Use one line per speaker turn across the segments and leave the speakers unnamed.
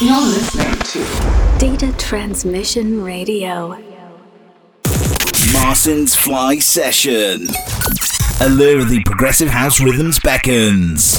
You're listening to
Data Transmission Radio.
Marcin's Fly Session. Allure of the progressive house rhythms beckons.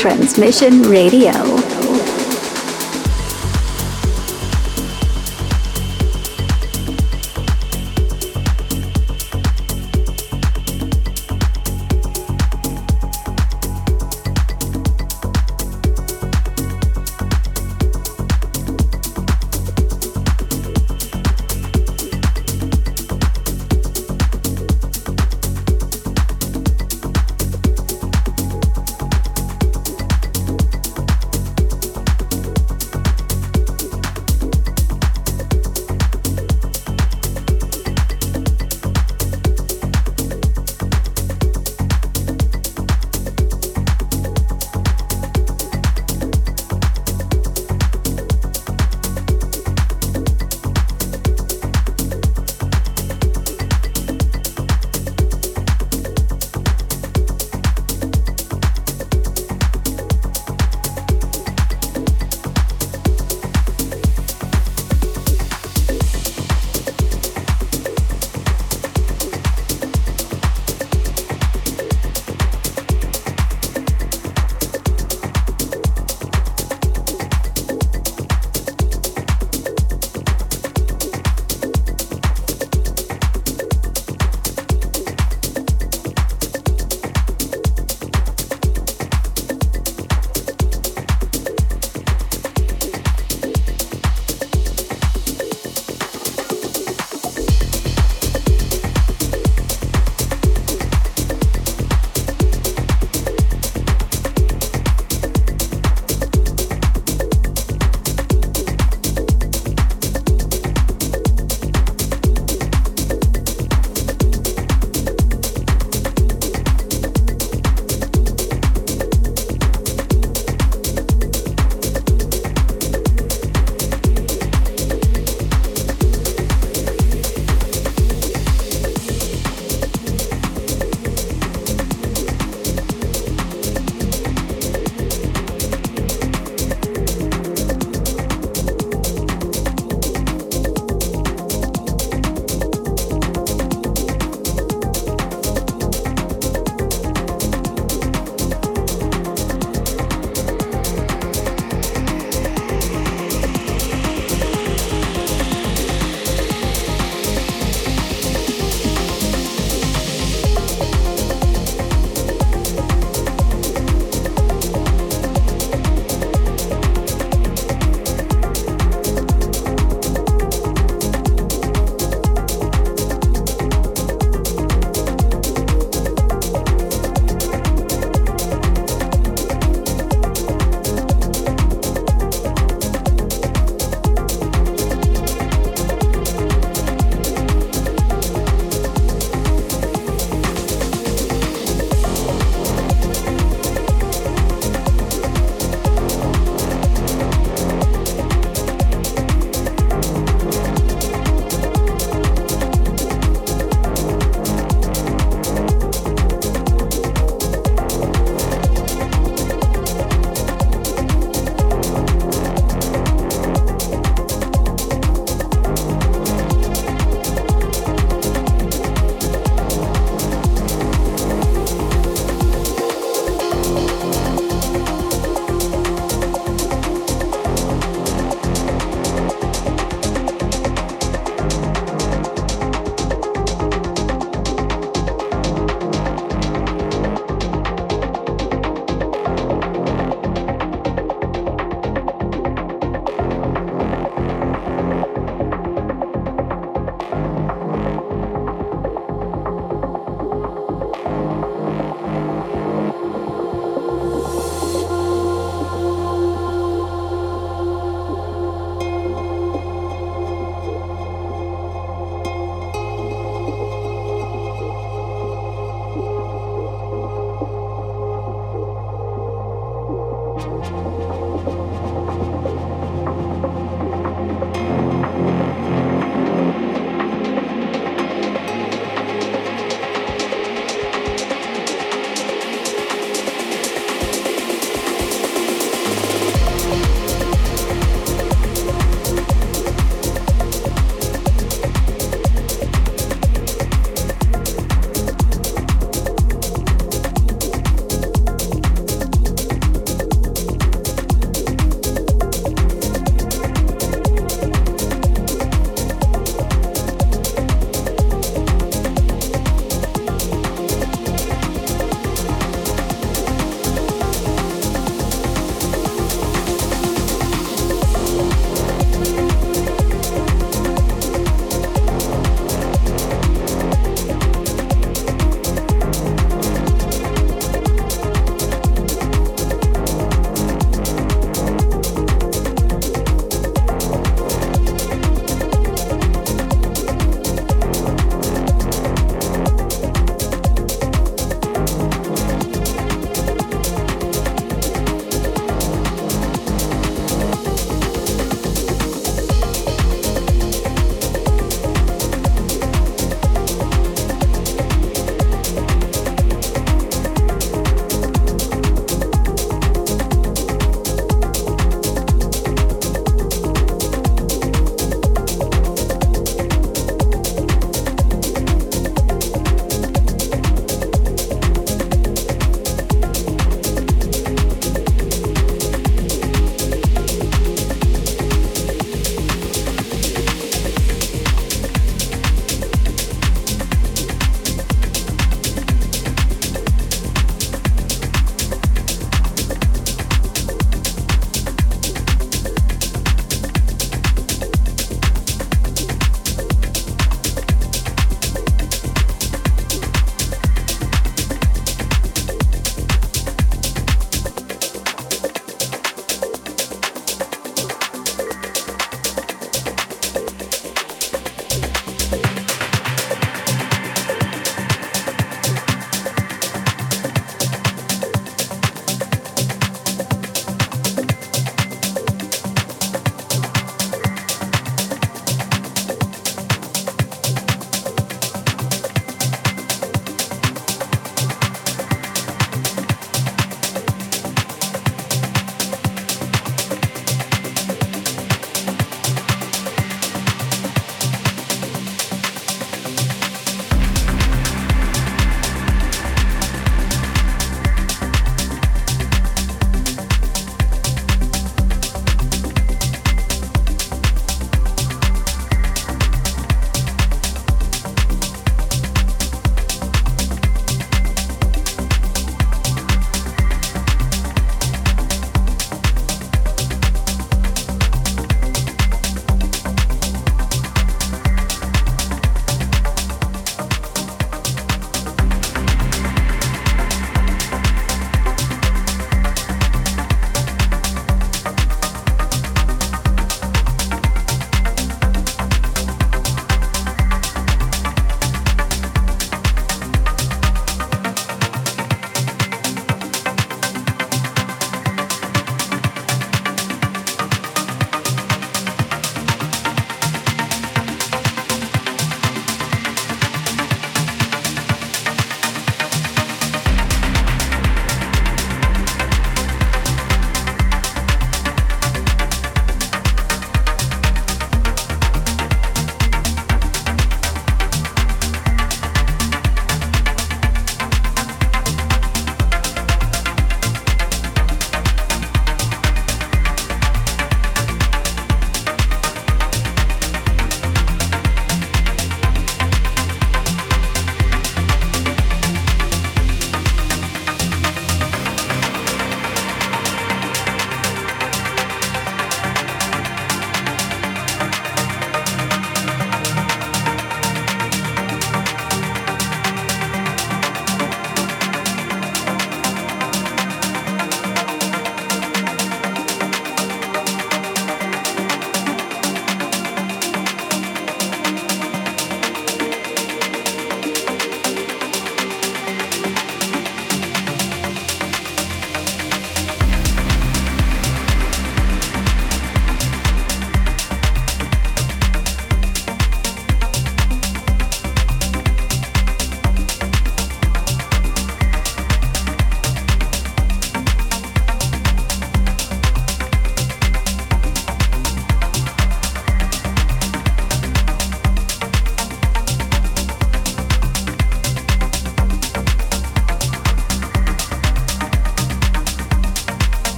Transmission Radio.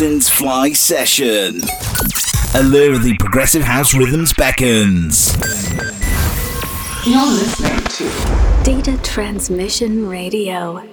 Marcin's Fly Session. Allure of the progressive house rhythms beckons.
You're listening to
Data Transmission Radio.